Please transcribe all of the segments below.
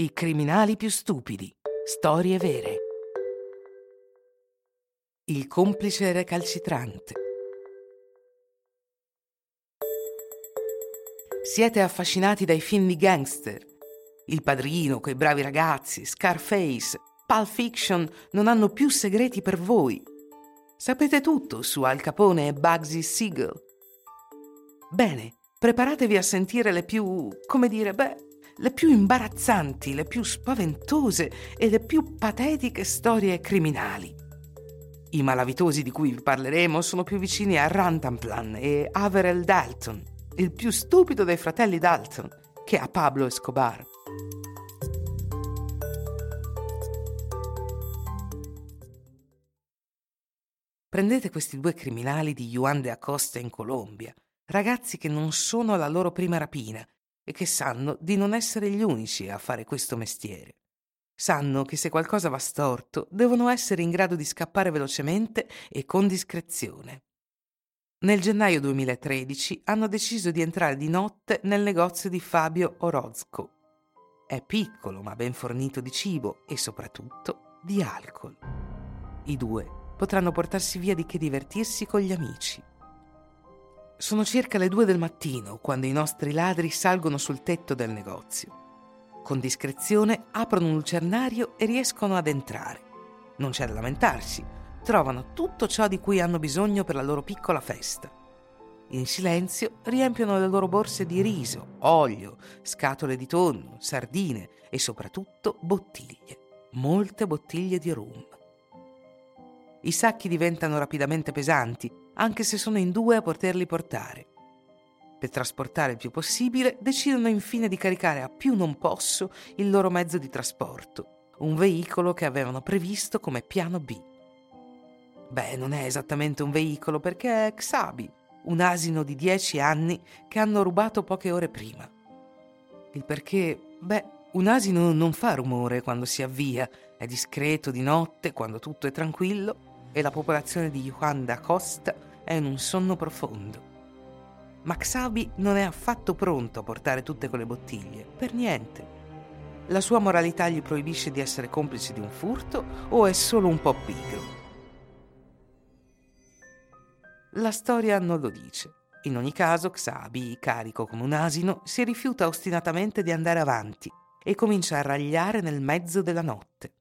I criminali più stupidi. Storie vere. Il complice recalcitrante. Siete affascinati dai film di gangster. Il padrino, quei bravi ragazzi, Scarface, Pulp Fiction non hanno più segreti per voi. Sapete tutto su Al Capone e Bugsy Siegel. Bene, preparatevi a sentire le più, come dire, beh, le più imbarazzanti, le più spaventose e le più patetiche storie criminali. I malavitosi di cui vi parleremo sono più vicini a Rantanplan e Averell Dalton, il più stupido dei fratelli Dalton, che a Pablo Escobar. Prendete questi due criminali di Juan de Acosta in Colombia, ragazzi che non sono alla loro prima rapina e che sanno di non essere gli unici a fare questo mestiere. Sanno che se qualcosa va storto devono essere in grado di scappare velocemente e con discrezione. Nel gennaio 2013 hanno deciso di entrare di notte nel negozio di Fabio Orozco. È piccolo ma ben fornito di cibo e soprattutto di alcol. I due potranno portarsi via di che divertirsi con gli amici. Sono circa le due del mattino quando i nostri ladri salgono sul tetto del negozio. Con discrezione aprono un lucernario e riescono ad entrare. Non c'è da lamentarsi, trovano tutto ciò di cui hanno bisogno per la loro piccola festa. In silenzio riempiono le loro borse di riso, olio, scatole di tonno, sardine e soprattutto bottiglie, molte bottiglie di rum. I sacchi diventano rapidamente pesanti anche se sono in due a poterli portare. Per trasportare il più possibile, decidono infine di caricare a più non posso il loro mezzo di trasporto, un veicolo che avevano previsto come piano B. Beh, non è esattamente un veicolo perché è Xabi, un asino di dieci anni che hanno rubato poche ore prima. Il perché, beh, un asino non fa rumore quando si avvia, è discreto di notte quando tutto è tranquillo e la popolazione di Juan da Costa è in un sonno profondo. Ma Xabi non è affatto pronto a portare tutte quelle bottiglie, per niente. La sua moralità gli proibisce di essere complice di un furto o è solo un po' pigro? La storia non lo dice. In ogni caso, Xabi, carico come un asino, si rifiuta ostinatamente di andare avanti e comincia a ragliare nel mezzo della notte.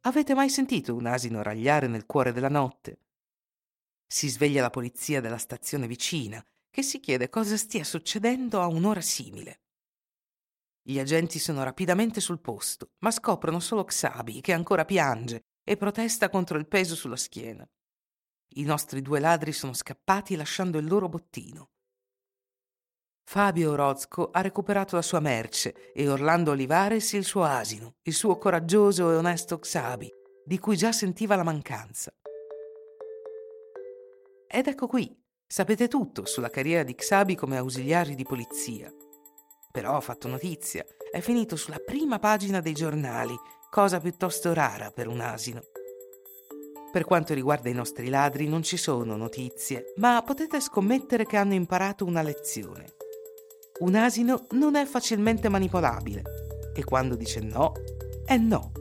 Avete mai sentito un asino ragliare nel cuore della notte? Si sveglia la polizia della stazione vicina, che si chiede cosa stia succedendo a un'ora simile. Gli agenti sono rapidamente sul posto, ma scoprono solo Xabi, che ancora piange e protesta contro il peso sulla schiena. I nostri due ladri sono scappati lasciando il loro bottino. Fabio Orozco ha recuperato la sua merce e Orlando Olivares il suo asino, il suo coraggioso e onesto Xabi, di cui già sentiva la mancanza. Ed ecco qui, sapete tutto sulla carriera di Xabi come ausiliari di polizia. Però ha fatto notizia, è finito sulla prima pagina dei giornali, cosa piuttosto rara per un asino. Per quanto riguarda i nostri ladri non ci sono notizie, ma potete scommettere che hanno imparato una lezione. Un asino non è facilmente manipolabile e quando dice no, è no.